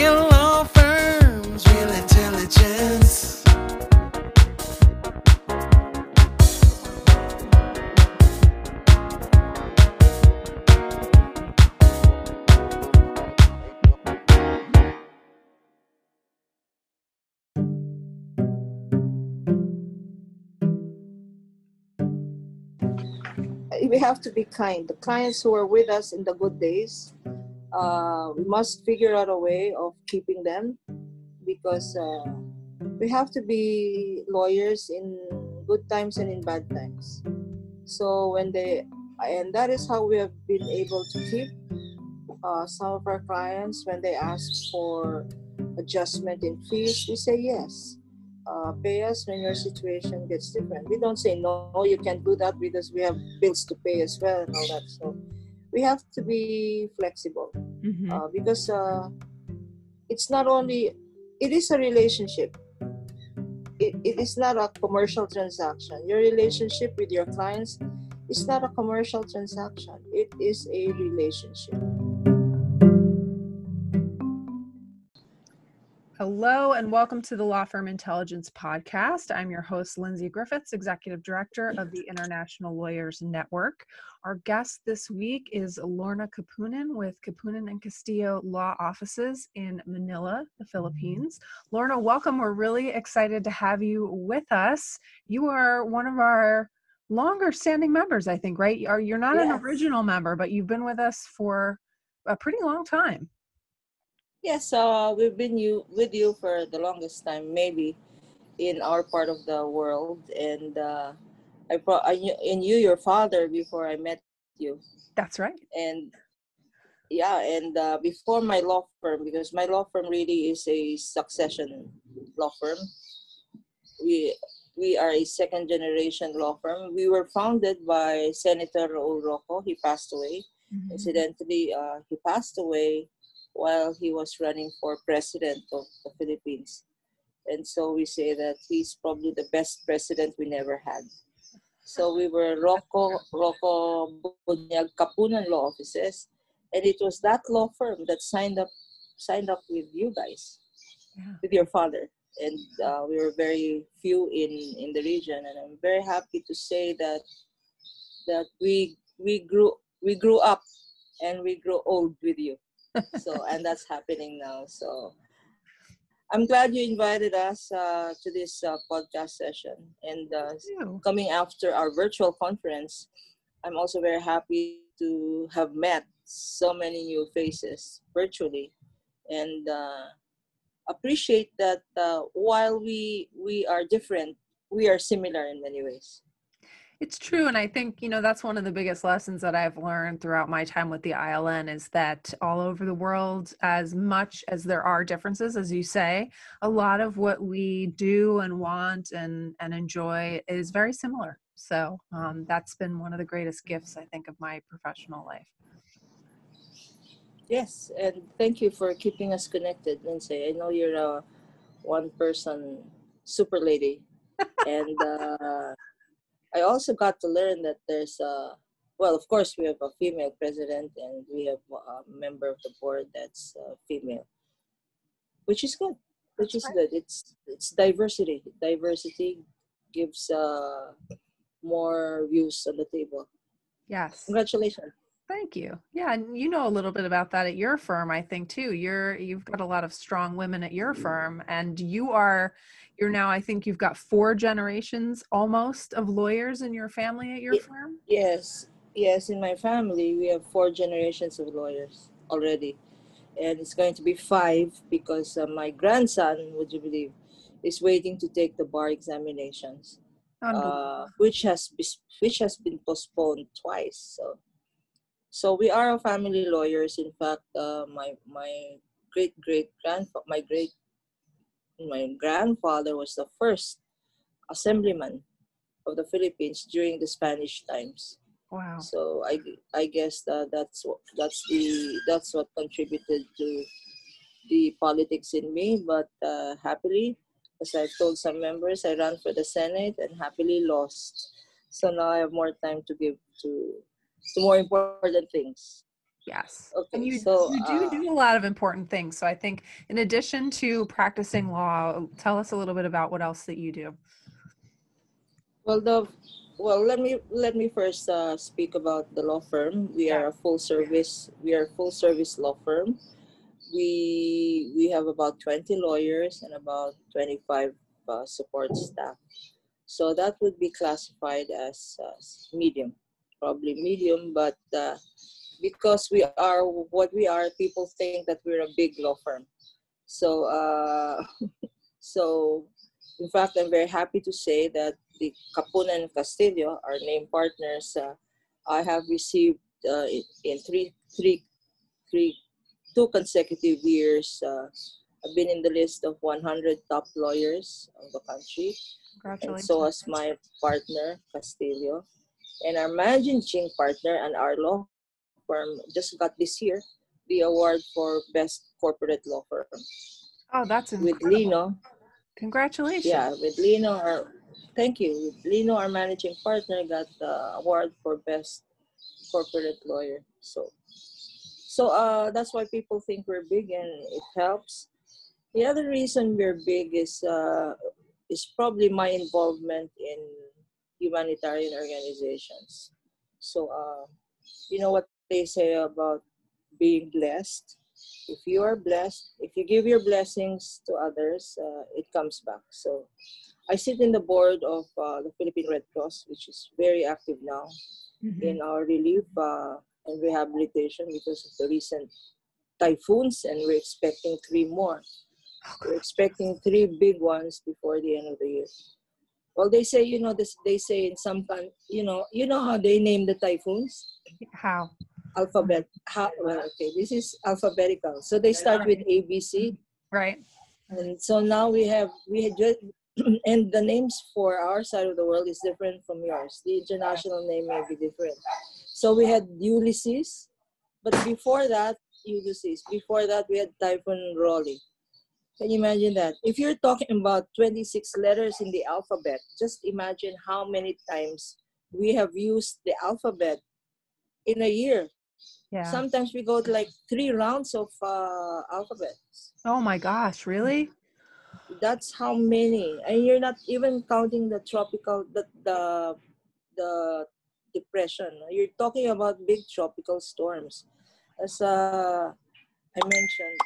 Real law firms, real intelligence. we have to be kind. The clients who are with us in the good days, uh, we must figure out a way of keeping them because uh, we have to be lawyers in good times and in bad times. So when they, and that is how we have been able to keep uh, some of our clients when they ask for adjustment in fees, we say yes uh, pay us when your situation gets different. We don't say no, you can't do that because we have bills to pay as well and all that. So we have to be flexible Mhm. uh, because uh, it's not only it is a relationship. It, it is not a commercial transaction. Your relationship with your clients is not a commercial transaction. It is a relationship. Hello and welcome to the Law Firm Intelligence Podcast. I'm your host, Lindsay Griffiths, Executive Director of the International Lawyers Network. Our guest this week is Lorna Kapunan with Kapunan and Castillo Law Offices in Manila, the Philippines. Lorna, welcome. We're really excited to have you with us. You are one of our longer standing members, I think, right? You're you're not an original member, but you've been with us for a pretty long time. Yes, uh, we've been you with you for the longest time, maybe in our part of the world, and uh, I, pro- I knew, I knew your father before I met you, That's right. and yeah, and uh, before my law firm, because my law firm really is a succession law firm. We we are a second generation law firm. We were founded by Senator Raul Roco. He passed away. Mhm. Incidentally, uh, he passed away while he was running for president of the Philippines. And so we say that he's probably the best president we never had. So we were Roco, Roco Buñag Kapunan Law Offices. And it was that law firm that signed up signed up with you guys, Yeah. with your father. And uh, we were very few in, in the region. And I'm very happy to say that that we we grew we grew up and we grew old with you so and that's happening now. So i'm glad you invited us uh, to this uh, podcast session. And uh, coming after our virtual conference i'm also very happy to have met so many new faces virtually. And uh, appreciate that uh, while we we are different we are similar in many ways It's true. And I think, you know, that's one of the biggest lessons that I've learned throughout my time with the ILN is that all over the world, as much as there are differences, as you say, a lot of what we do and want and, and enjoy is very similar. So um, that's been one of the greatest gifts, I think, of my professional life. Yes, and thank you for keeping us connected, Lindsay. I know you're a one person super lady. and uh, I also got to learn that there's a, well, of course, we have a female president and we have a member of the board that's uh, female, which is good. Which That's is right. good. It's it's diversity. Diversity gives uh, more views on the table. Yes. Congratulations. Thank you. Yeah, and you know a little bit about that at your firm, I think too. You're you've got a lot of strong women at your firm, and you are you're now. I think you've got four generations almost of lawyers in your family at your Ye- firm. Yes, yes. In my family, we have four generations of lawyers already, and it's going to be five because uh, my grandson, would you believe, is waiting to take the bar examinations, uh, which has which has been postponed twice. So, so we are a family lawyers. In fact, uh, my my great great grandfa my great my grandfather was the first assemblyman of the Philippines during the Spanish times. wow. So I I guess that that's what that's the that's what contributed to the politics in me. But uh, happily, as I've told some members, I ran for the Senate and happily lost. So now I have more time to give to more important things. Yes. Okay, and you, so, you do uh, do a lot of important things. So I think in addition to practicing law, tell us a little bit about what else that you do. Well, the well, let me let me first uh, speak about the law firm. We are a full service. We are a full service law firm. We we have about twenty lawyers and about twenty five uh, support staff. So that would be classified as uh, medium, probably medium. But uh, because we are what we are, people think that we're a big law firm. So uh, so in fact, I'm very happy to say that the Kapunan and Castillo, our name partners, uh, I have received uh, in, in three, three, three, two consecutive years. Uh, I've been in the list of 100 top lawyers of the country, and so has my partner Castillo, and our managing partner and our law firm just got this year the award for best corporate law firm oh, that's incredible. with. Lino. Congratulations. Yeah, with Lino, our thank you. With Lino, our managing partner, got the award for best corporate lawyer. So, so uh, that's why people think we're big, and it helps. The other reason we're big is uh, is probably my involvement in humanitarian organizations. So, uh, you know what they say about being blessed. If you are blessed, if you give your blessings to others, uh, it comes back. So, I sit in the board of uh, the Philippine Red Cross, which is very active now Mhm. in our relief uh, and rehabilitation because of the recent typhoons, and we're expecting three more. We're expecting three big ones before the end of the year. Well, they say, you know, this, they say in some kind, you know, you know how they name the typhoons? How? Alphabet. How, well, okay, this is alphabetical. So they start with ABC, Right. and so now we have we had just and the names for our side of the world is different from yours. The international name may be different. So we had Ulysses, but before that, Ulysses. Before that, we had Typhoon Rolly. Can you imagine that? If you're talking about 26 letters in the alphabet, just imagine how many times we have used the alphabet in a year. Yeah. Sometimes we go to like three rounds of uh, alphabets. oh my gosh, really? that's how many and you're not even counting the tropical the the, the depression you're talking about big tropical storms as uh, i mentioned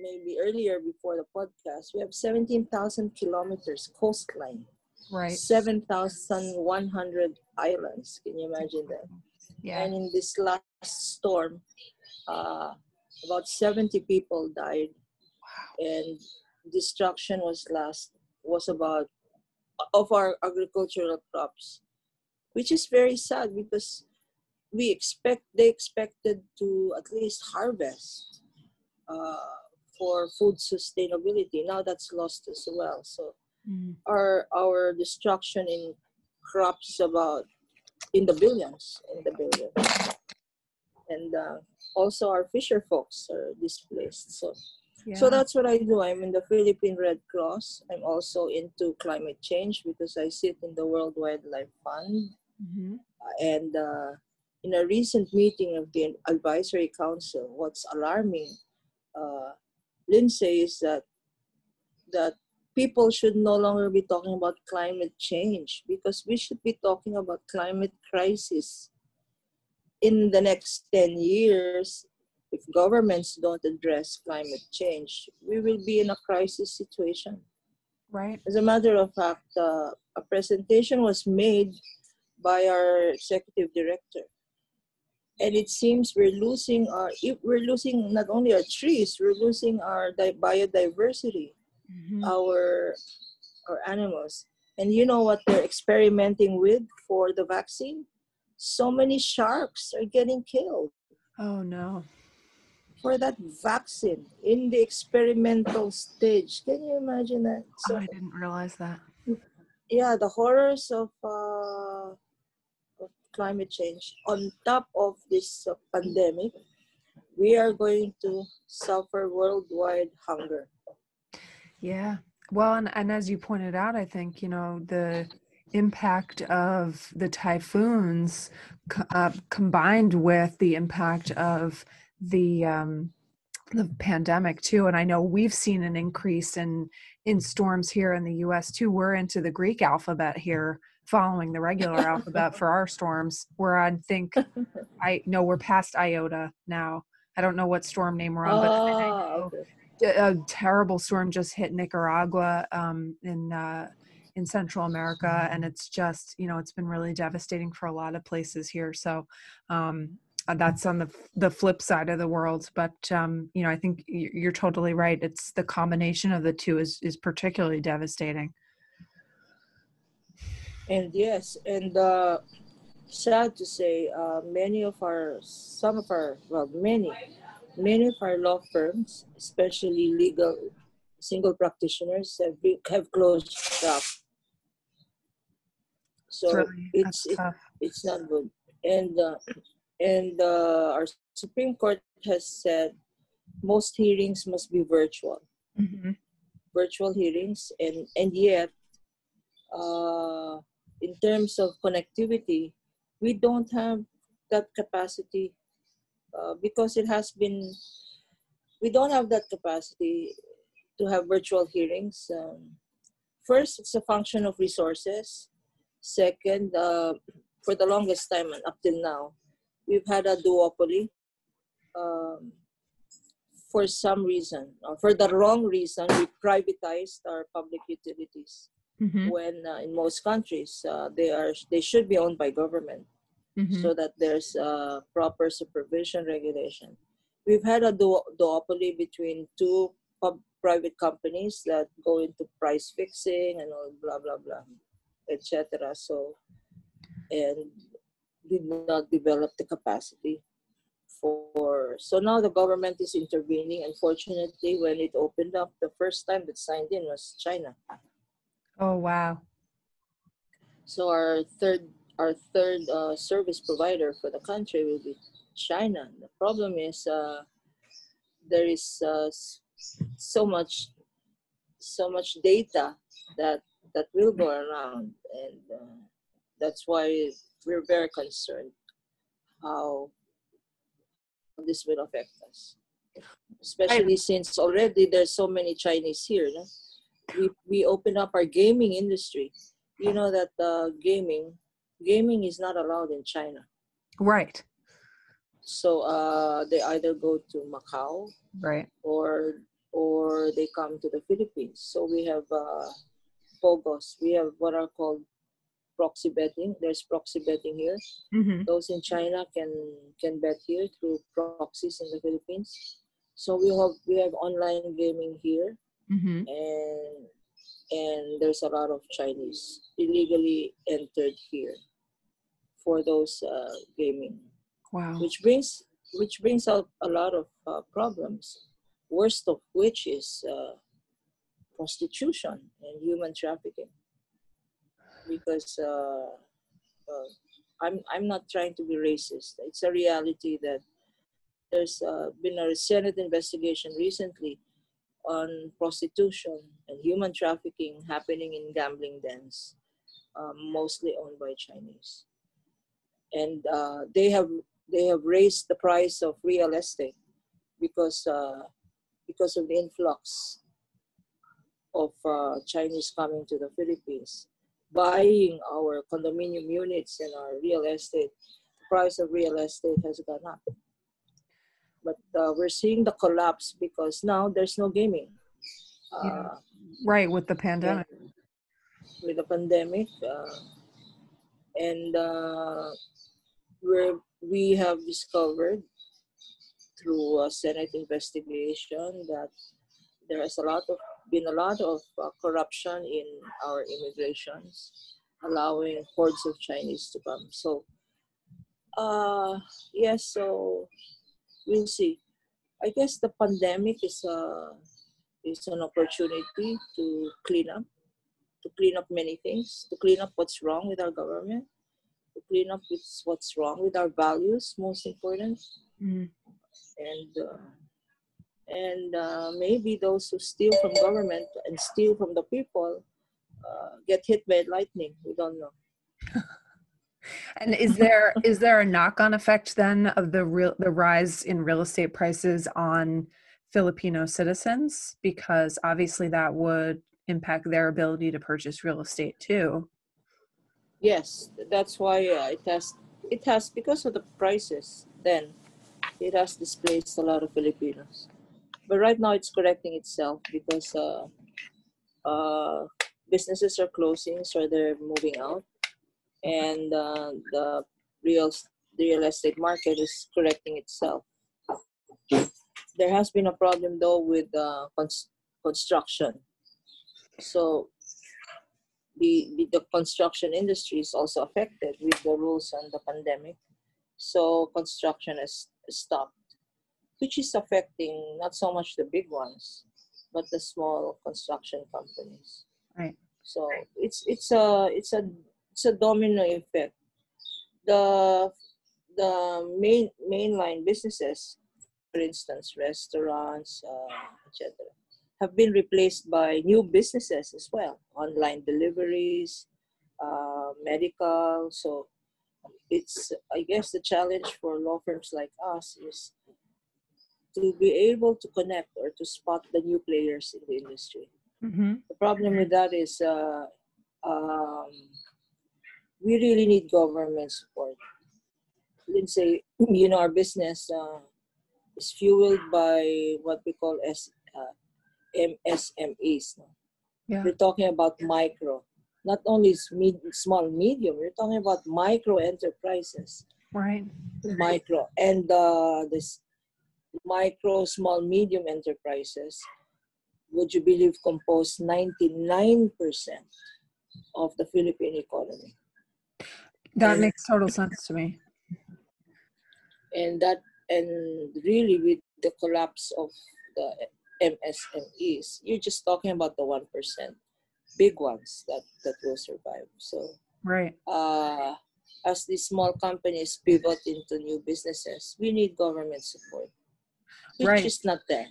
maybe earlier before the podcast we have 17000 kilometers coastline. Right. 7100 islands. Can you imagine that? Yeah. and in this last storm uh, about 70 people died. And destruction was last was about of our agricultural crops which is very sad because we expect they expected to at least harvest uh, for food sustainability now that's lost as well so Mm. our our destruction in crops about in the billions in the billions and uh, also our fisher folks are displaced so Yeah. so that's what I do. I'm in the Philippine Red Cross. I'm also into climate change because I sit in the World Wildlife Fund. Mhm. And uh, in a recent meeting of the Advisory Council, what's alarming, uh, Lindsay, says that that people should no longer be talking about climate change because we should be talking about climate crisis. In the next 10 years, if governments don't address climate change, we will be in a crisis situation. Right. As a matter of fact, uh, a presentation was made by our executive director, and it seems we're losing our if we're losing not only our trees, we're losing our di- biodiversity, Mhm. our our animals. And you know what they're experimenting with for the vaccine? So many sharks are getting killed Oh no. for that vaccine in the experimental stage. Can you imagine that? Oh, So I didn't realize that. yeah, the horrors of, uh, of climate change on top of this uh, pandemic, we are going to suffer worldwide hunger. Yeah. Well, and, and as you pointed out, I think, you know, the impact of the typhoons uh, combined with the impact of the um, the pandemic too and i know we've seen an increase in in storms here in the us too we're into the greek alphabet here following the regular alphabet for our storms where i think i know we're past iota now. I don't know what storm name we're on but I know okay. a terrible storm just hit nicaragua um, in uh, in central america and it's just you know it's been really devastating for a lot of places here. So um, uh, that's on the the flip side of the world but um, you know i think you're totally right. It's the combination of the two is is particularly devastating And yes, and uh, sad to say, uh, many of our, some of our, well, many, many of our law firms, especially legal single practitioners, have, be, have closed shop. So really it's it, it's not good. And uh, and uh, our Supreme Court has said most hearings must be virtual. hmm virtual hearings and and yet uh, in terms of connectivity we don't have that capacity uh, because it has been we don't have that capacity to have virtual hearings. Um, first it's a function of resources. Second uh, for the longest time and up till now we've had a duopoly um, for some reason or for the wrong reason we privatized our public utilities hmm when uh, in most countries uh, they are they should be owned by government hmm so that there's uh, proper supervision regulation. We've had a du- duopoly between two pub- private companies that go into price fixing and all blah blah blah etc so and did not develop the capacity for so now the government is intervening. Unfortunately when it opened up the first time that signed in was china oh wow so our third our third uh, service provider for the country will be china the problem is uh, there is uh, so much so much data that that will go around and uh, that's why we're very concerned how this will affect us especially since already there's so many chinese here no? We we open up our gaming industry you know that uh, gaming gaming is not allowed in china right so uh, they either go to macau right or or they come to the Philippines. So we have uh, POGOS. We have what are called proxy betting. There's proxy betting here. hmm Those in China can can bet here through proxies in the Philippines. So we have we have online gaming here, hmm and and there's a lot of Chinese illegally entered here for those uh, gaming. Wow. Which brings which brings out a lot of uh, problems. Worst of which is uh, prostitution and human trafficking. Because uh, uh, I'm, I'm not trying to be racist. It's a reality that there's uh, been a senate investigation recently on prostitution and human trafficking happening in gambling dens um, mostly owned by chinese and uh, they have they have raised the price of real estate because uh, because of the influx of uh, Chinese coming to the Philippines, buying our condominium units and our real estate. The price of real estate has gone up, but uh, we're seeing the collapse because now there's no gaming. Uh, right with the pandemic. With the pandemic uh, and uh, we're, we have discovered through a senate investigation that there has a lot of been a lot of uh, corruption in our immigrations allowing hordes of chinese to come. So uh yes so we'll see i guess the pandemic is a is an opportunity to clean up to clean up many things, to clean up what's wrong with our government, to clean up with what's wrong with our values, most important, Mhm. and uh, and uh, maybe those who steal from government and steal from the people uh, get hit by lightning. We don't know. And is there is there a knock on effect then of the real the rise in real estate prices on Filipino citizens? Because obviously that would impact their ability to purchase real estate too. Yes, that's why uh, it has it has because of the prices. Then it has displaced a lot of Filipinos. But right now it's correcting itself because uh, uh, businesses are closing, so they're moving out, and uh, the real the real estate market is correcting itself. There has been a problem though with uh, cons- construction. So the, the the construction industry is also affected with the rules on the pandemic. So construction has stopped, which is affecting not so much the big ones, but the small construction companies. Right. So it's it's a it's a it's a domino effect. The the main mainline businesses, for instance, restaurants, uh, etc., have been replaced by new businesses as well, online deliveries, uh, medical. So it's I guess the challenge for law firms like us is to be able to connect or to spot the new players in the industry. Mm-hmm. The problem with that is uh, um, we really need government support. Let's say, you know, our business uh, is fueled by what we call S, uh, MSMEs. No? Yeah. We're talking about micro, not only mid, small, medium. We're talking about micro enterprises, Right. micro, and uh, this micro, small, medium enterprises. Would you believe compose 99% of the Philippine economy? That makes total sense to me. and that and really with the collapse of the MSMEs, you're just talking about the one percent, big ones that that will survive. So Right. uh, as these small companies pivot into new businesses, we need government support, which Right. is not there.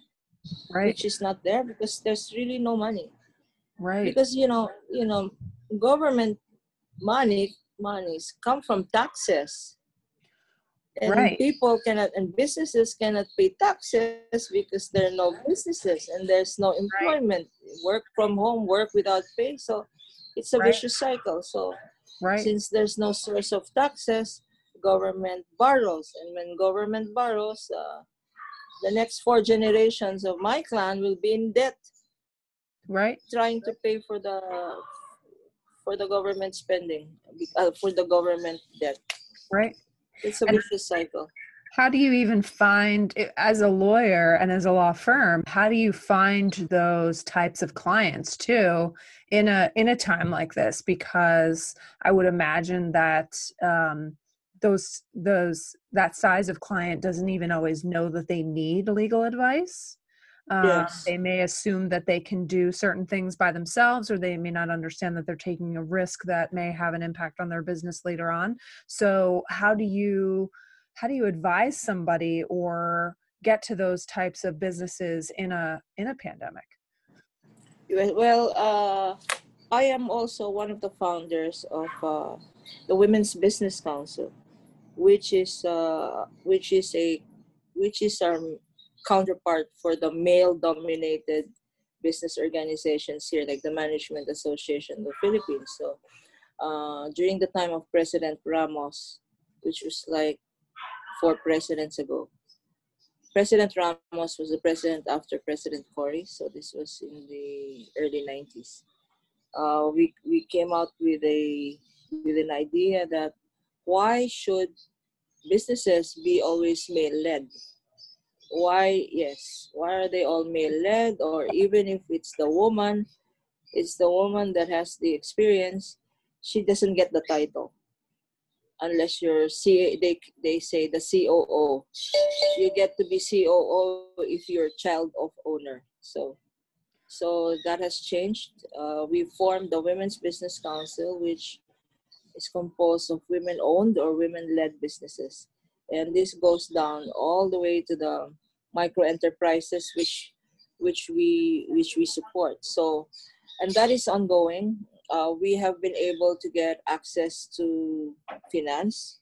Right. Which is not there because there's really no money. Right. Because you know, you know, government money monies come from taxes. And Right. people cannot and businesses cannot pay taxes because there are no businesses and there's no employment. Work from home, work without pay. So it's a Right. vicious cycle. So Right. since there's no source of taxes, government borrows. And when government borrows, uh, the next four generations of my clan will be in debt Right. trying to pay for the for the government spending uh, for the government debt Right. it's a vicious cycle How do you even find, as a lawyer and as a law firm, how do you find those types of clients too in a in a time like this? Because I would imagine that um, those those that size of client doesn't even always know that they need legal advice. Um, Yes. They may assume that they can do certain things by themselves, or they may not understand that they're taking a risk that may have an impact on their business later on. So, how do you how do you advise somebody or get to those types of businesses in a in a pandemic? well uh, i am also one of the founders of uh, the women's business council which is uh, which is a which is our counterpart for the male dominated business organizations here like the management association of the philippines. So uh, during the time of president ramos which was like four presidents ago president ramos was the president after president cory. So this was in the early 90s uh, we, we came out with a with an idea that why should businesses be always male led why yes why are they all male led or even if it's the woman it's the woman that has the experience she doesn't get the title. Unless you're C they they say the COO you get to be COO if you're child of owner. So so that has changed. Uh, we formed the women's business council which is composed of women owned or women led businesses and this goes down all the way to the micro enterprises which which we which we support so and that is ongoing uh, we have been able to get access to finance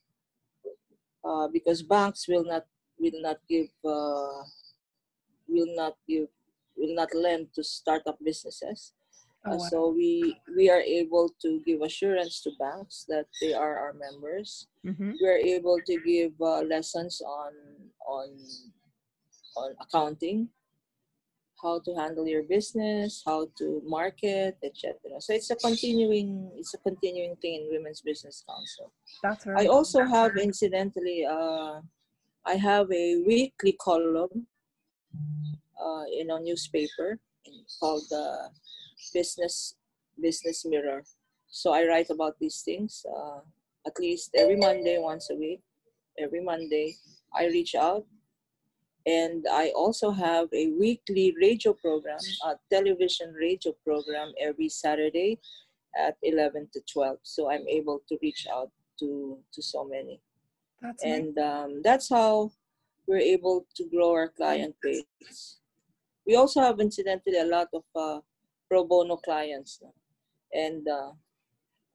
uh, because banks will not will not give uh, will not give will not lend to startup businesses. Uh, wow. so we we are able to give assurance to banks that they are our members. Mhm. We are able to give uh, lessons on on on accounting, how to handle your business, how to market, etc. So it's a continuing it's a continuing thing in Women's Business Council. That's right. I also that's have very- incidentally uh, I have a weekly column uh, in a newspaper called the Business Business Mirror. So I write about these things uh, at least every Monday, once a week. Every Monday, I reach out, and I also have a weekly radio program, a television radio program every Saturday at 11 to 12. So I'm able to reach out to to so many that's and um, that's how we're able to grow our client base. We also have incidentally a lot of uh, pro bono clients, and uh,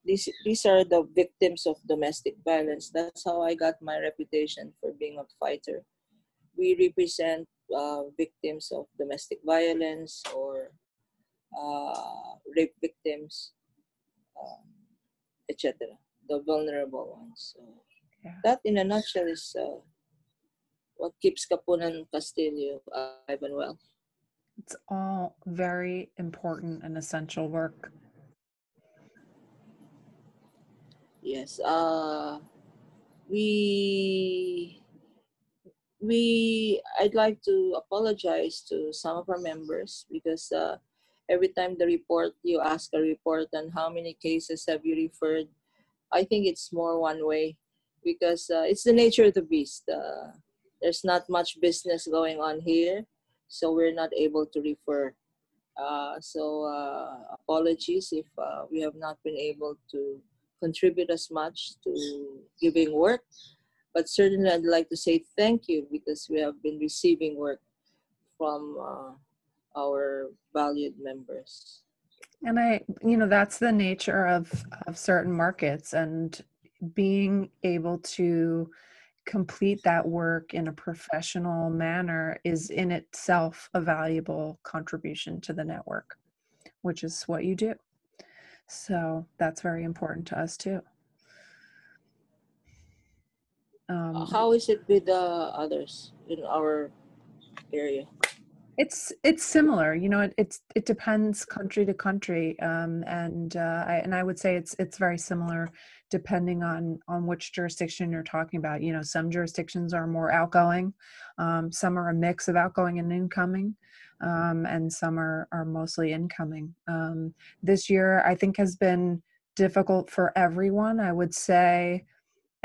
these these are the victims of domestic violence. That's how I got my reputation for being a fighter. We represent uh, victims of domestic violence or uh, rape victims, um, etc. The vulnerable ones. So, Yeah. that in a nutshell is uh, what keeps Kapunan Castillo alive and well. It's all very important and essential work. Yes. Uh, we we I'd like to apologize to some of our members because uh, every time the report you ask a report on how many cases have you referred, I think it's more one way because uh, it's the nature of the beast. Uh, there's not much business going on here, so we're not able to refer. Uh, so uh, apologies if uh, we have not been able to contribute as much to giving work. But certainly, I'd like to say thank you because we have been receiving work from uh, our valued members. And I, you know, that's the nature of of certain markets and being able to complete that work in a professional manner is in itself a valuable contribution to the network, which is what you do. So that's very important to us too. Um, how is it with the others in our area? It's it's similar, you know. It, it's it depends country to country, um, and uh, I and I would say it's it's very similar depending on on which jurisdiction you're talking about. You know, some jurisdictions are more outgoing, um, some are a mix of outgoing and incoming, um, and some are are mostly incoming. Um, this year, I think, has been difficult for everyone. I would say,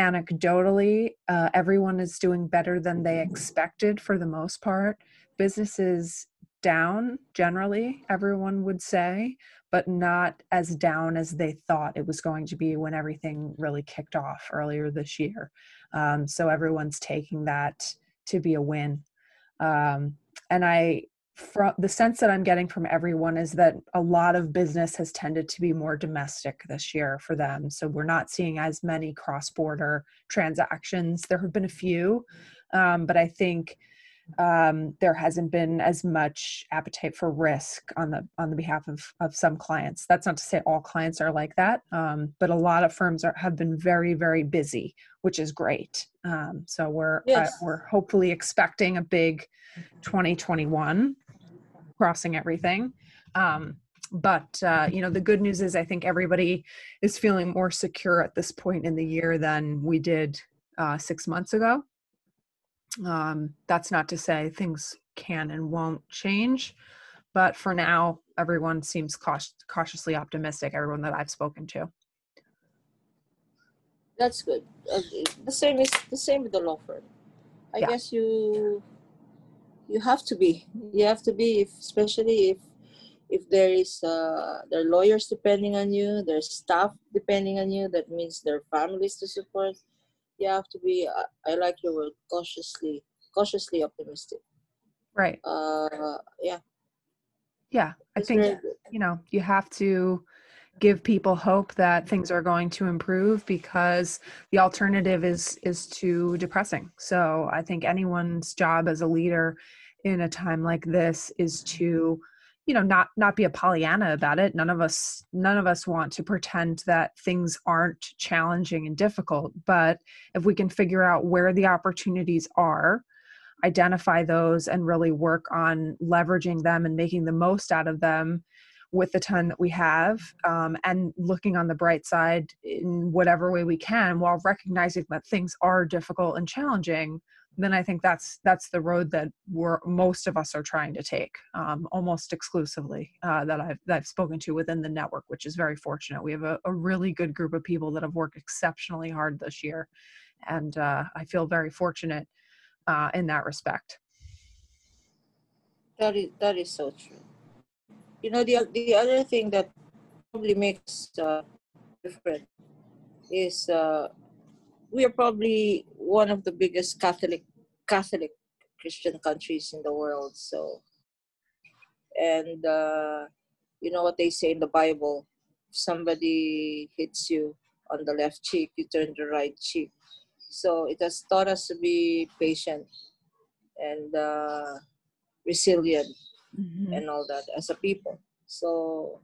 anecdotally, uh, everyone is doing better than they expected for the most part businesses down generally everyone would say but not as down as they thought it was going to be when everything really kicked off earlier this year. Um, so everyone's taking that to be a win. Um, and i from the sense that i'm getting from everyone is that a lot of business has tended to be more domestic this year for them. So we're not seeing as many cross-border transactions. There have been a few um, but i think um, there hasn't been as much appetite for risk on the on the behalf of of some clients. That's not to say all clients are like that, um, but a lot of firms are, have been very very busy, which is great. Um, so we're uh, we're hopefully expecting a big 2021, crossing everything. Um, but uh, you know the good news is I think everybody is feeling more secure at this point in the year than we did uh, six months ago um, that's not to say things can and won't change but for now everyone seems cautious, cautiously optimistic everyone that i've spoken to That's good. Uh, the same is the same with the law firm. I Yeah. guess you you have to be. You have to be, if, especially if if there is uh, there are lawyers depending on you, there's staff depending on you. That means there are families to support. You have to be. Uh, I like your word, cautiously cautiously optimistic. right Uh, yeah, yeah i it's think you know you have to give people hope that things are going to improve because the alternative is is too depressing so i think anyone's job as a leader in a time like this is to you know not not be a pollyanna about it. None of us none of us want to pretend that things aren't challenging and difficult but if we can figure out where the opportunities are identify those and really work on leveraging them and making the most out of them with the time that we have um, and looking on the bright side in whatever way we can while recognizing that things are difficult and challenging then I think that's that's the road that we're most of us are trying to take, um, almost exclusively uh, that I've that I've spoken to within the network, which is very fortunate. We have a, a really good group of people that have worked exceptionally hard this year, and uh, I feel very fortunate uh, in that respect. That is that is so true. You know, the the other thing that probably makes uh, different is uh, we are probably one of the biggest Catholic Catholic Christian countries in the world. So, and uh, you know what they say in the Bible: if somebody hits you on the left cheek, you turn the right cheek. So it has taught us to be patient and uh, resilient Mm-hmm. and all that as a people. So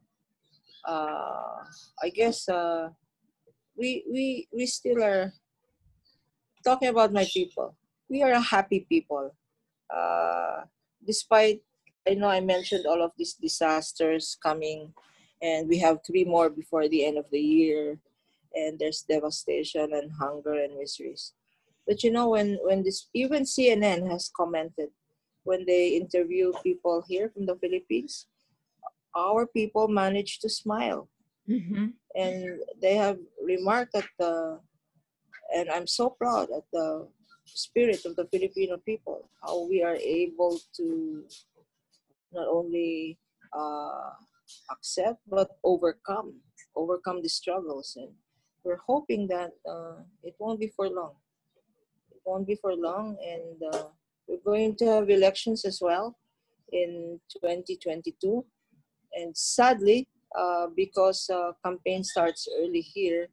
uh, I guess uh, we we we still are talking about my people. We are a happy people, uh, despite I know I mentioned all of these disasters coming, and we have three more before the end of the year, and there's devastation and hunger and miseries. But you know when when this even CNN has commented when they interview people here from the Philippines, our people manage to smile. Mm-hmm. And they have remarked that the, and I'm so proud at the spirit of the Filipino people, how we are able to not only uh, accept but overcome, overcome the struggles. And we're hoping that uh, it won't be for long. It won't be for long, and uh, we're going to have elections as well in 2022. And sadly, uh, because uh, campaign starts early here,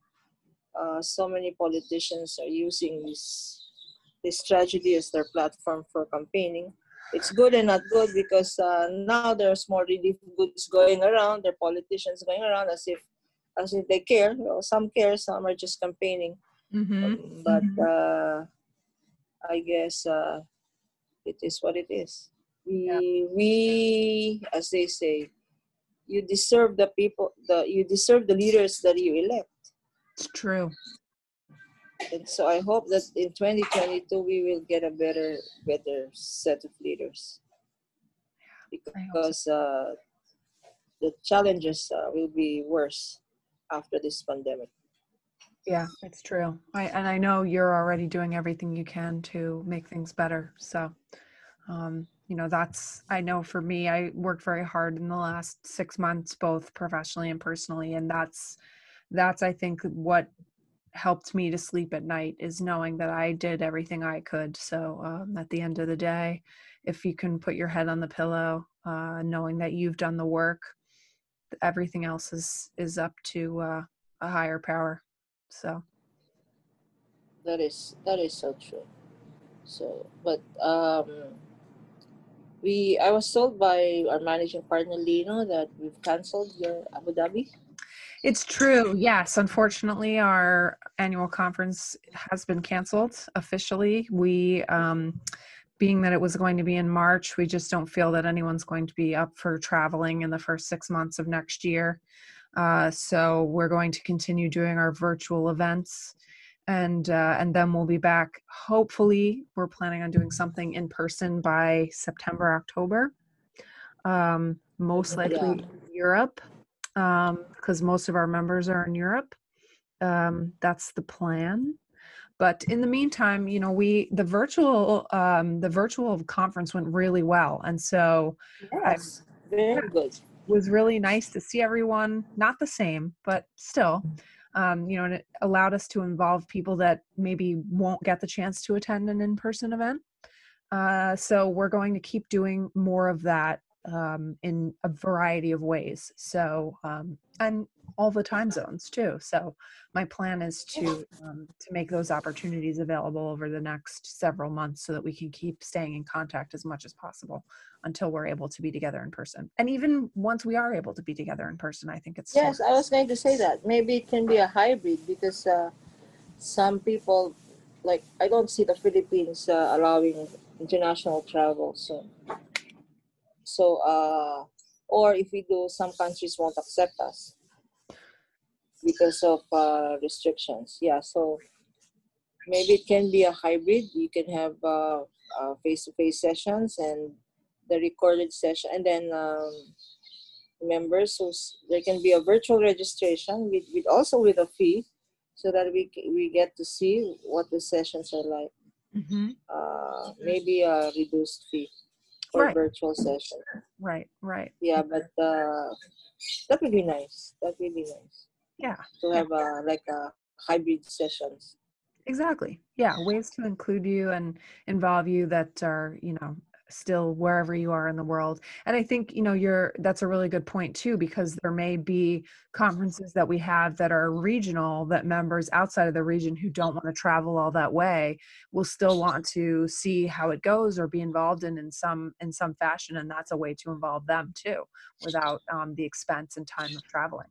uh, so many politicians are using this this tragedy as their platform for campaigning. It's good and not good because uh, now there's more relief goods going around. There are politicians going around as if as if they care. Well, some care, some are just campaigning. Mm-hmm. Um, but uh, I guess uh, it is what it is. We Yeah. we as they say, you deserve the people the you deserve the leaders that you elect. It's true. And so I hope that in 2022 we will get a better better set of leaders hope so. because uh, the challenges uh, will be worse after this pandemic. Yeah, it's true. I and I know you're already doing everything you can to make things better. So, um, you know, that's I know for me, I worked very hard in the last six months, both professionally and personally, and that's that's I think what helped me to sleep at night is knowing that I did everything I could. So um, at the end of the day, if you can put your head on the pillow, uh, knowing that you've done the work, everything else is is up to uh, a higher power. So That is that is so true. So, but um, we I was told by our managing partner Lino that we've canceled your Abu Dhabi. It's true. Yes, unfortunately, our annual conference has been canceled officially. We, um, being that it was going to be in March, we just don't feel that anyone's going to be up for traveling in the first six months of next year. Uh, so we're going to continue doing our virtual events, and uh, and then we'll be back. Hopefully, we're planning on doing something in person by September, October. Um, most likely Europe, because most of our members are in Europe. Um, that's the plan. But in the meantime, you know, we the virtual um, the virtual conference went really well, and so Yes, very good. was really nice to see everyone not the same but still um, you know and it allowed us to involve people that maybe won't get the chance to attend an in-person event uh, so we're going to keep doing more of that um, in a variety of ways. So, um, and all the time zones too. So, my plan is to um, to make those opportunities available over the next several months, so that we can keep staying in contact as much as possible until we're able to be together in person. And even once we are able to be together in person, I think it's still- Yes, I was going to say that. Maybe it can be a hybrid because uh, some people, like, I don't see the Philippines uh, allowing international travel soon. So, uh, or if we do, some countries won't accept us because of uh, restrictions. Yeah, so maybe it can be a hybrid. You can have uh, uh, face-to-face sessions and the recorded session, and then um, members. So there can be a virtual registration with, with also with a fee, so that we we get to see what the sessions are like. Mhm. Uh, maybe a reduced fee for Right. virtual session. right, right. Yeah, but uh, that would be nice. That would be nice Yeah. to have a like a hybrid sessions. Exactly. Yeah, ways to include you and involve you that are, you know, still wherever you are in the world. And I think, you know, you're that's a really good point too because there may be conferences that we have that are regional that members outside of the region who don't want to travel all that way will still want to see how it goes or be involved in in some in some fashion and that's a way to involve them too without um, the expense and time of traveling.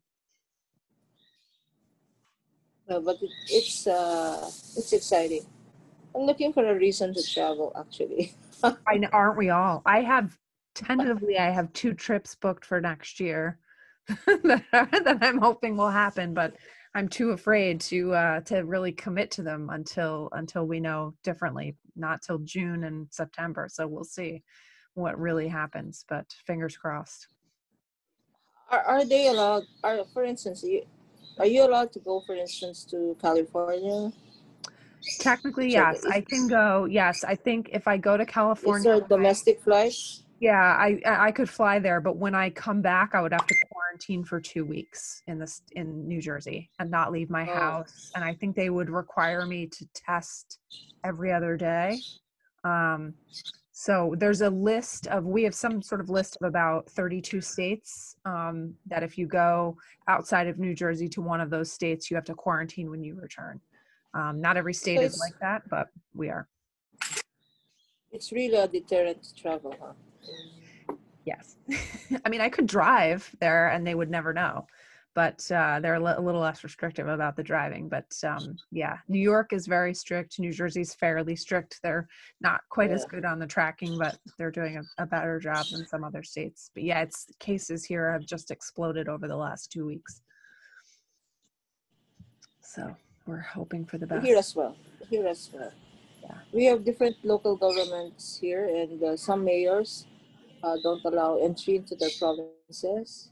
No, but it, it's uh, it's exciting. I'm looking for a reason to travel. Actually, I know, aren't we all? I have tentatively, I have two trips booked for next year that, are- that I'm hoping will happen, but I'm too afraid to uh, to really commit to them until until we know differently. Not till June and September, so we'll see what really happens. But fingers crossed. are, are they allowed? Are for instance, are you allowed to go, for instance, to California? Technically, So yes, is- I can go. Yes, I think if I go to Is California, there when domestic flights? Yeah, I I I could fly there, but when I come back, I would have to quarantine for two weeks in this in New Jersey and not leave my Oh. house. And I think they would require me to test every other day. Um, so there's a list of we have some sort of list of about 32 states um, that if you go outside of New Jersey to one of those states, you have to quarantine when you return. Um, not every state is like that, but we are. It's really a deterrent to travel, huh? Yes. I mean, I could drive there and they would never know, but uh, they're a little less restrictive about the driving. But um, yeah, New York is very strict. New Jersey's fairly strict. They're not quite as good on the tracking, but they're doing a, a better job than some other states. But yeah, it's cases here have just exploded over the last two weeks. So we're hoping for the best. Here as well. Here as well. Yeah. We have different local governments here, and uh, some mayors uh, don't allow entry into their provinces.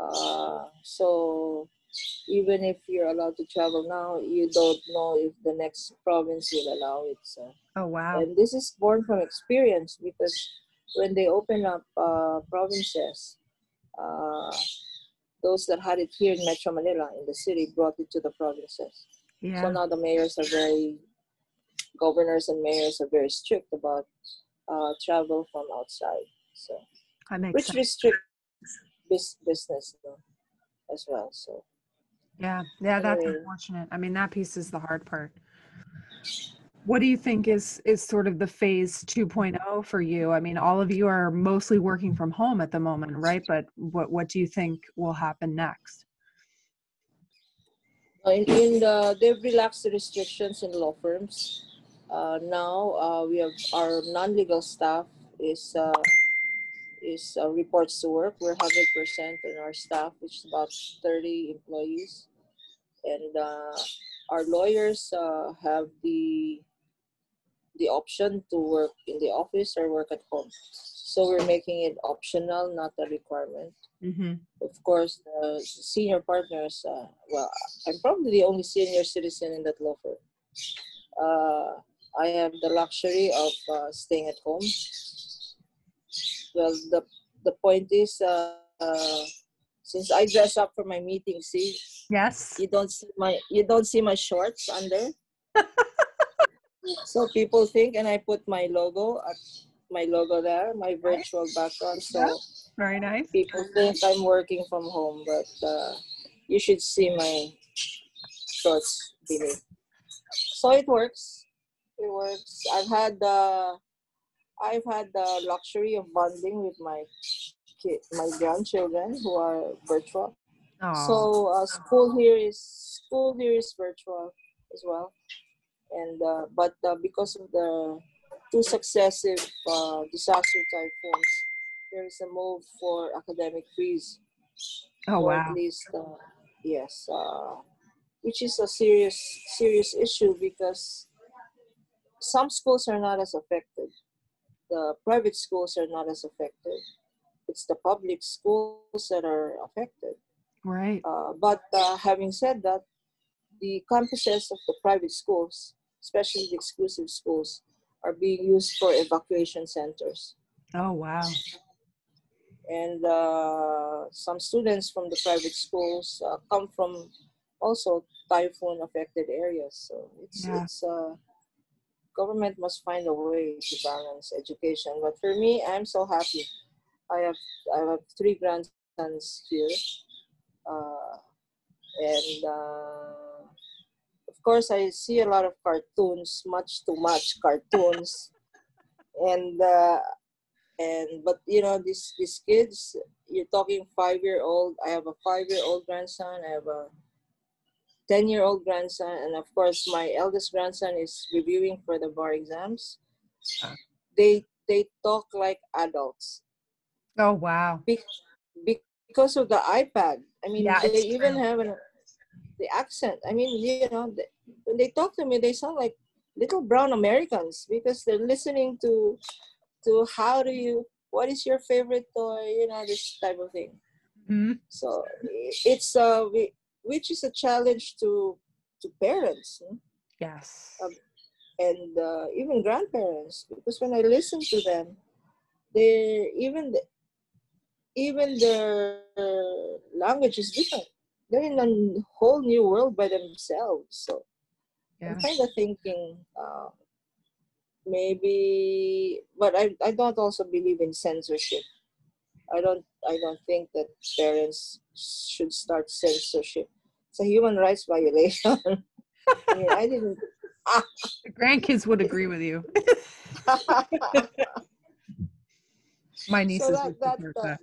Uh, so even if you're allowed to travel now, you don't know if the next province will allow it. So, Oh wow. and this is born from experience because when they open up uh, provinces, uh, those that had it here in Metro Manila in the city brought it to the provinces. Yeah. So now the mayors are very, governors and mayors are very strict about uh, travel from outside. So which sense. restricts bus- business know, as well. So Yeah, yeah, that's Anyway. unfortunate. I mean, that piece is the hard part. What do you think is is sort of the phase 2.0 for you? I mean, all of you are mostly working from home at the moment, right? But what what do you think will happen next? in, in the they've relaxed the restrictions in law firms. Uh, now uh, we have our non-legal staff is uh, is uh, reports to work. We're hundred percent in our staff, which is about thirty employees, and uh, our lawyers uh, have the the option to work in the office or work at home. So we're making it optional, not a requirement. Mm-hmm. Of course, the senior partners. Uh, well, I'm probably the only senior citizen in that law firm. Uh, I have the luxury of uh, staying at home. Well, the the point is, uh, since I dress up for my meeting, see, Yes. you don't see my you don't see my shorts under. so people think, and I put my logo at my logo there, my virtual background. So. Very nice. people think I'm working from home, but uh, you should see my shorts beneath. So it works. It works. I've had the I've had the luxury of bonding with my kid, my grandchildren who are virtual. Oh, So uh, school here is school here is virtual as well, and uh, but uh, because of the two successive uh, disaster typhoons, there is a move for academic freeze. oh or wow. At least, uh, yes, uh, which is a serious serious issue because some schools are not as affected. The private schools are not as affected. It's the public schools that are affected. Right. Uh, but uh, having said that, the campuses of the private schools, especially the exclusive schools, are being used for evacuation centers. Oh wow. And uh, some students from the private schools uh, come from also typhoon affected areas. So it's, Yeah. it's uh, government must find a way to balance education. But for me, I'm so happy. I have I have three grandsons here, uh, and uh, course I see a lot of cartoons, much too much cartoons, and uh, and but you know these these kids. You're talking five year old. I have a five year old grandson. I have a 10 year old grandson and of course my eldest grandson is reviewing for the bar exams they they talk like adults Oh wow. because of the ipad i mean Yeah, they even true. have an, the accent i mean you know they, when they talk to me they sound like little brown americans because they're listening to to how do you what is your favorite toy you know this type of thing Mhm. so it's uh we, which is a challenge to to parents hmm? Yes. Um, and uh, even grandparents because when i listen to them they even the, even their language is different they're in a whole new world by themselves so Yeah. i'm kind of thinking uh, maybe but I, I don't also believe in censorship i don't i don't think that parents should start censorship it's a human rights violation i mean i didn't The grandkids would agree with you. My nieces that- would that, that.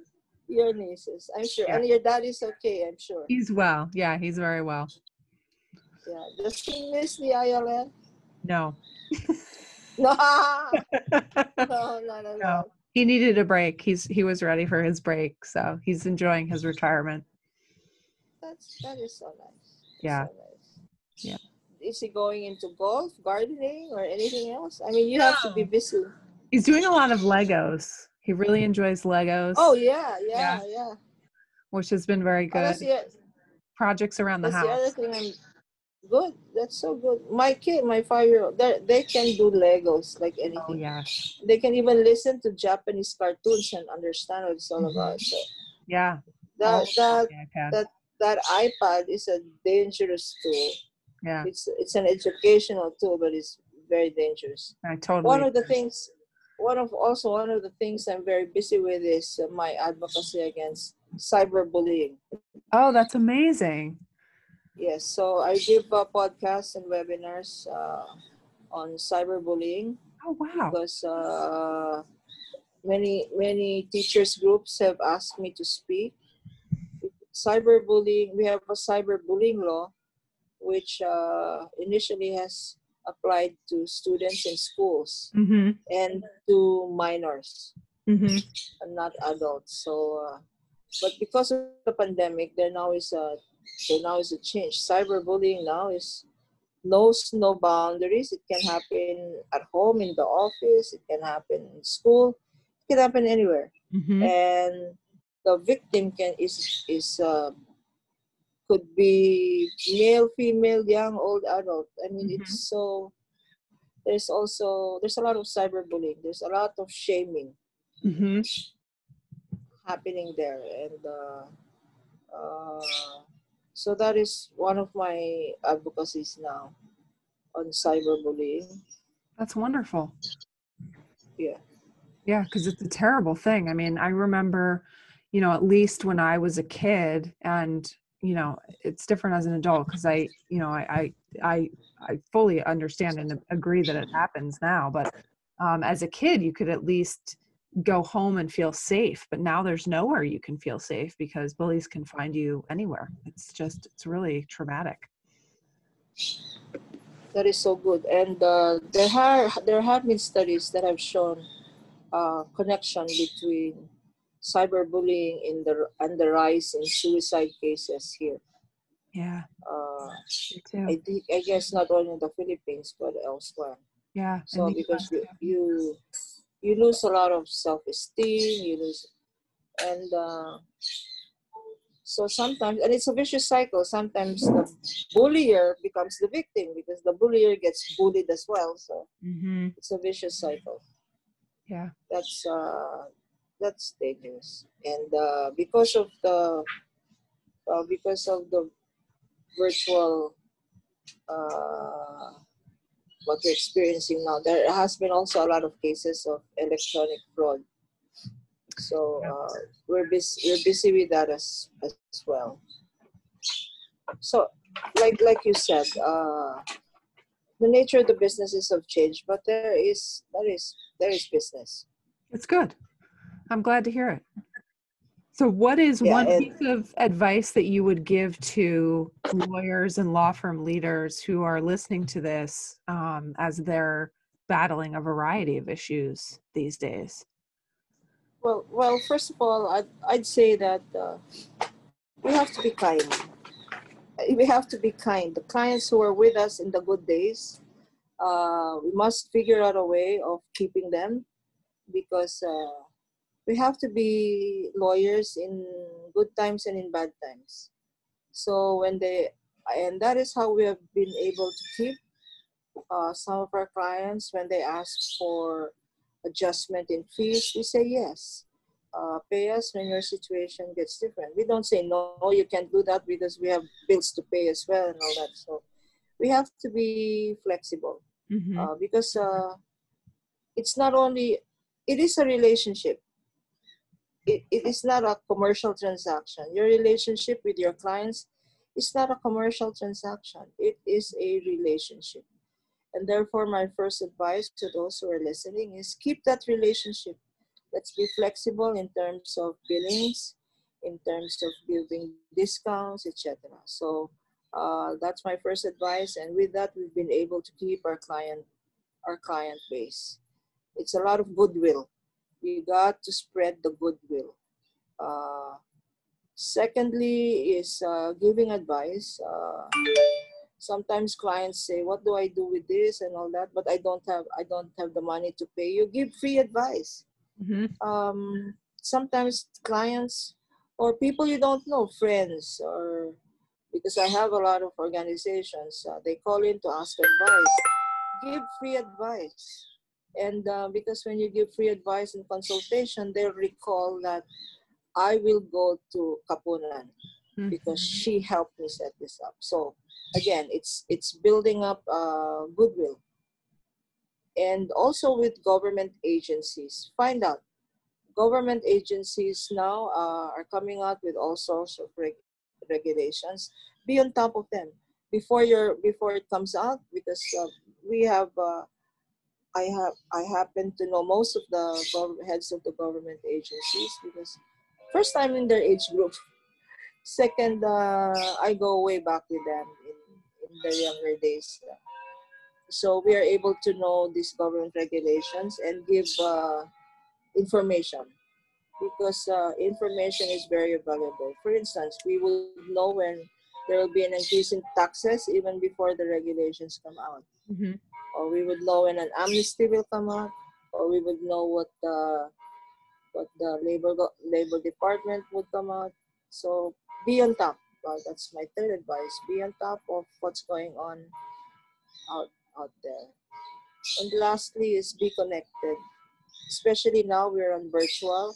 Your nieces i'm sure Yeah. and your dad is okay i'm sure He's well. Yeah, he's very well. yeah does he miss the ill No. no no no no No. no He needed a break. He's he was ready for his break, so he's enjoying his retirement. that's that is so nice Yeah. so nice. Yeah. is he going into golf gardening or anything else i mean you have to be busy He's doing a lot of Legos. He really enjoys Legos. oh yeah yeah Yeah. yeah, which has been very Oh, that's good. the, Projects around the that's the other house. thing i'm good that's so good my kid my five-year-old they they can do legos like anything. Oh anything yes. they can even listen to Japanese cartoons and understand what it's all Mhm. about. So Yeah. that that Yeah, that that iPad is a dangerous tool. yeah. It's it's an educational tool, but it's very dangerous. I totally. One of the things, one of also one of the things I'm very busy with is uh, my advocacy against cyberbullying. Oh, that's amazing. Yes, so I give uh, podcasts and webinars uh, on cyberbullying. Oh wow. because uh, many many teachers groups have asked me to speak. Cyberbullying, we have a cyberbullying law, which uh, initially has applied to students in schools Mm-hmm. and to minors Mm-hmm. and not adults. So, uh, but because of the pandemic, there now is a there now is a change. Cyberbullying now is knows no boundaries. It can happen at home, in the office. It can happen in school. It can happen anywhere. Mm-hmm. And the victim can is is uh, could be male, female, young, old, adult. I mean, Mhm. it's so. There's also there's a lot of cyberbullying. There's a lot of shaming Mm-hmm. happening there and uh, uh, so that is one of my advocacies now on cyberbullying That's wonderful. yeah Yeah, because it's a terrible thing. I mean, I remember, you know, at least when I was a kid, and you know, it's different as an adult because I, you know, I, I, I, I fully understand and agree that it happens now. But um, as a kid, you could at least go home and feel safe. But now there's nowhere you can feel safe because bullies can find you anywhere. It's just, it's really traumatic. That is so good. And uh, there are there have been studies that have shown uh, connection between cyberbullying in the and the rise in suicide cases here. Yeah, Uh. I think I guess not only in the Philippines but elsewhere. yeah. So because you, you you lose a lot of self esteem, you lose, and uh, so sometimes and it's a vicious cycle. Sometimes the bullier becomes the victim because the bullier gets bullied as well. So Mhm. it's a vicious cycle. Yeah. That's uh, that's dangerous, and uh, because of the uh, because of the virtual uh, what we're experiencing now, there has been also a lot of cases of electronic fraud. So uh, we're busy we're busy with that as as well. So like like you said, uh, the nature of the businesses have changed, but there is there is there is business. It's good. I'm glad to hear it. So, what is Yeah, one and- piece of advice that you would give to lawyers and law firm leaders who are listening to this um, as they're battling a variety of issues these days? Well, well, first of all, I'd, I'd say that uh, we have to be kind. We have to be kind. The clients who are with us in the good days, uh, we must figure out a way of keeping them because uh, we have to be lawyers in good times and in bad times. So when they, and that is how we have been able to keep uh, some of our clients when they ask for adjustment in fees, we say yes. Uh, pay us when your situation gets different. We don't say no, you can't do that because we have bills to pay as well and all that. So we have to be flexible Mhm. uh, because uh, it's not only it is a relationship. It, it is not a commercial transaction. Your relationship with your clients is not a commercial transaction. It is a relationship. And therefore, my first advice to those who are listening is keep that relationship. Let's be flexible in terms of billings, in terms of giving discounts, etc. So uh, that's my first advice. And with that, we've been able to keep our client, our client base. It's a lot of goodwill. You got to spread the goodwill. Uh, secondly, is uh, giving advice. Uh, sometimes clients say what do i do with this and all that but i don't have i don't have the money to pay you give free advice Mhm. um, sometimes clients or people you don't know friends or because i have a lot of organizations uh, they call in to ask advice give free advice and uh, because when you give free advice and consultation they'll recall that i will go to kapunan because Mhm. she helped me set this up. So again, it's it's building up uh, goodwill. And also with government agencies, find out government agencies now uh, are coming out with all sorts of reg- regulations. Be on top of them before your before it comes out because uh, we have. I have I happen to know most of the heads of the government agencies because first time in their age group Second, uh, I go way back with them in, in the younger days. So we are able to know these government regulations and give uh, information because uh, information is very valuable. For instance, we will know when there will be an increase in taxes even before the regulations come out, Mhm. Or we would know when an amnesty will come out, or we would know what the what the labor labor department would come out. So be on top. Well, that's my third advice. Be on top of what's going on out out there. And lastly is be connected. Especially now we're on virtual.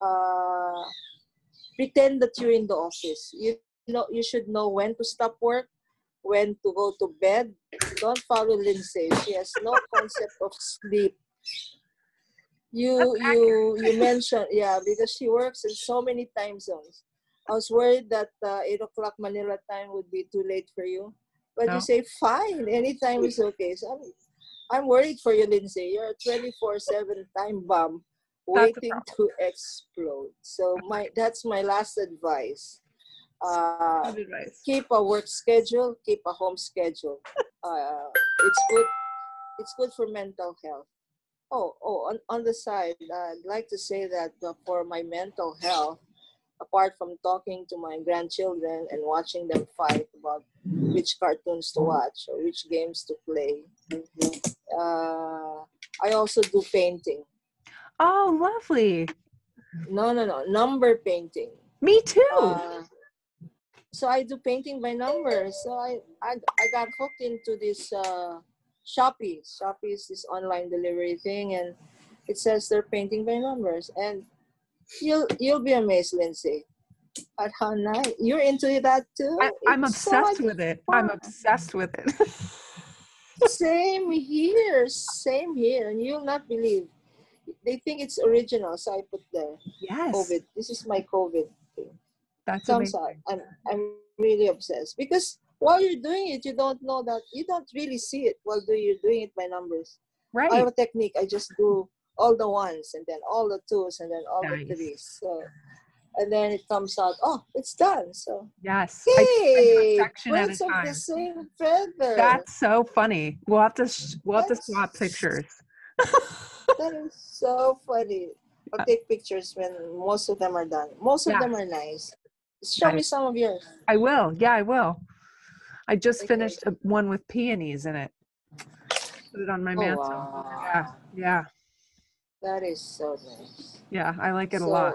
Uh, pretend that you're in the office. You know you should know when to stop work, when to go to bed. Don't follow Lindsay. She has no concept of sleep. You you you mentioned yeah because she works in so many time zones. I was worried that uh, eight o'clock Manila time would be too late for you, but No. you say fine, anytime is okay. So I'm I'm worried for you, Lindsay. You're a twenty four seven time bomb waiting to explode. So my that's my last advice. Uh, keep a work schedule, keep a home schedule. Uh, it's good. It's good for mental health. Oh, oh, on, on the side, I'd like to say that uh, for my mental health, apart from talking to my grandchildren and watching them fight about which cartoons to watch or which games to play, uh, I also do painting. Oh, lovely. No, no, no, number painting. Me too. Uh, so I do painting by numbers. So I I, I got hooked into this uh, Shopee. Shopee is this online delivery thing, and it says they're painting by numbers. And you'll you'll be amazed, Lindsay, at how nice you're into that too. I, I'm It's so obsessed with it. I'm obsessed with it. Same here, same here, and you'll not believe. They think it's original, so I put there yes. COVID. This is my COVID. That's comes amazing. out. I'm I'm really obsessed because while you're doing it, you don't know that you don't really see it while do you're doing it by numbers. Right. I have a technique. I just do all the ones and then all the twos and then all Nice. the threes. So and then it comes out. Oh, it's done. So Yes. I- hey, section at a birds of time. the same feather. that's so funny. We'll have to sh- we'll have to swap pictures. that is so funny. Uh, I'll take pictures when most of them are done. Most of Yeah. them are nice. Show me some of yours. I will. Yeah, I will. I just Okay. finished a, one with peonies in it. Put it on my Oh, mantle. wow. Yeah. Yeah. That is so nice. Yeah. I like it a lot.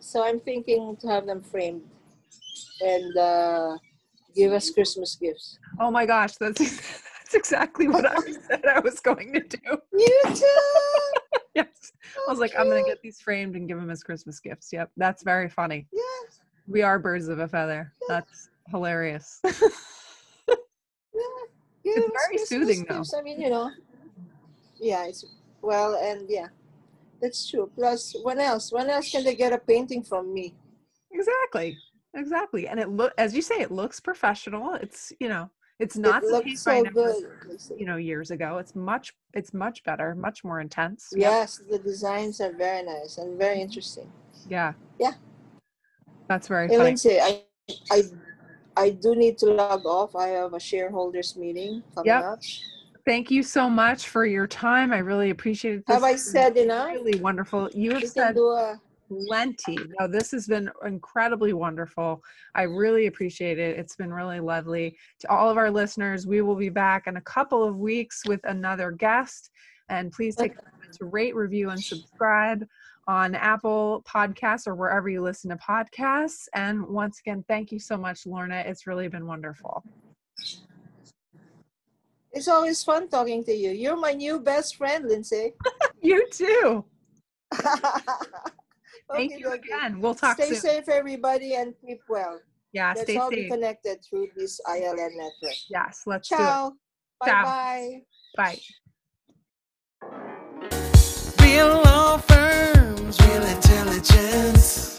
So I'm thinking to have them framed and uh, give us Christmas gifts. Oh my gosh, that's that's exactly what I said I was going to do. You too. Yes. I was oh, like, I'm gonna get these framed and give them as Christmas gifts. Yep. That's very funny. Yes. We are birds of a feather. That's hilarious. Yeah. Give It's very Christmas soothing, though. I mean, you know. Yeah, it's well, and yeah, that's true. Plus, when else? When else can they get a painting from me? exactly. Exactly. And it look as you say, it looks professional. It's you know, it's not it the looks so good. you know, years ago. It's much it's much better, much more intense. Yep. Yes, the designs are very nice and very interesting. Yeah. Yeah. That's very Hey, funny. Lindsay, I, I, I do need to log off. I have a shareholders meeting coming Yep. up. Thank you so much for your time. I really appreciate it. Have I said enough? Really wonderful. You have said can do a plenty. No, this has been incredibly wonderful. I really appreciate it. It's been really lovely. To all of our listeners, we will be back in a couple of weeks with another guest. And please take a moment to rate, review, and subscribe on Apple Podcasts or wherever you listen to podcasts. And once again, thank you so much, Lorna. It's really been wonderful. It's always fun talking to you. You're my new best friend, Lindsay. You too. Thank Okay, you okay. again. We'll talk Stay soon. safe, everybody, and keep well. Yeah, Let's stay all be connected through this ILN network. Yes, let's do it. Ciao. Bye Ciao. bye. Bye. Real law firms, real intelligence.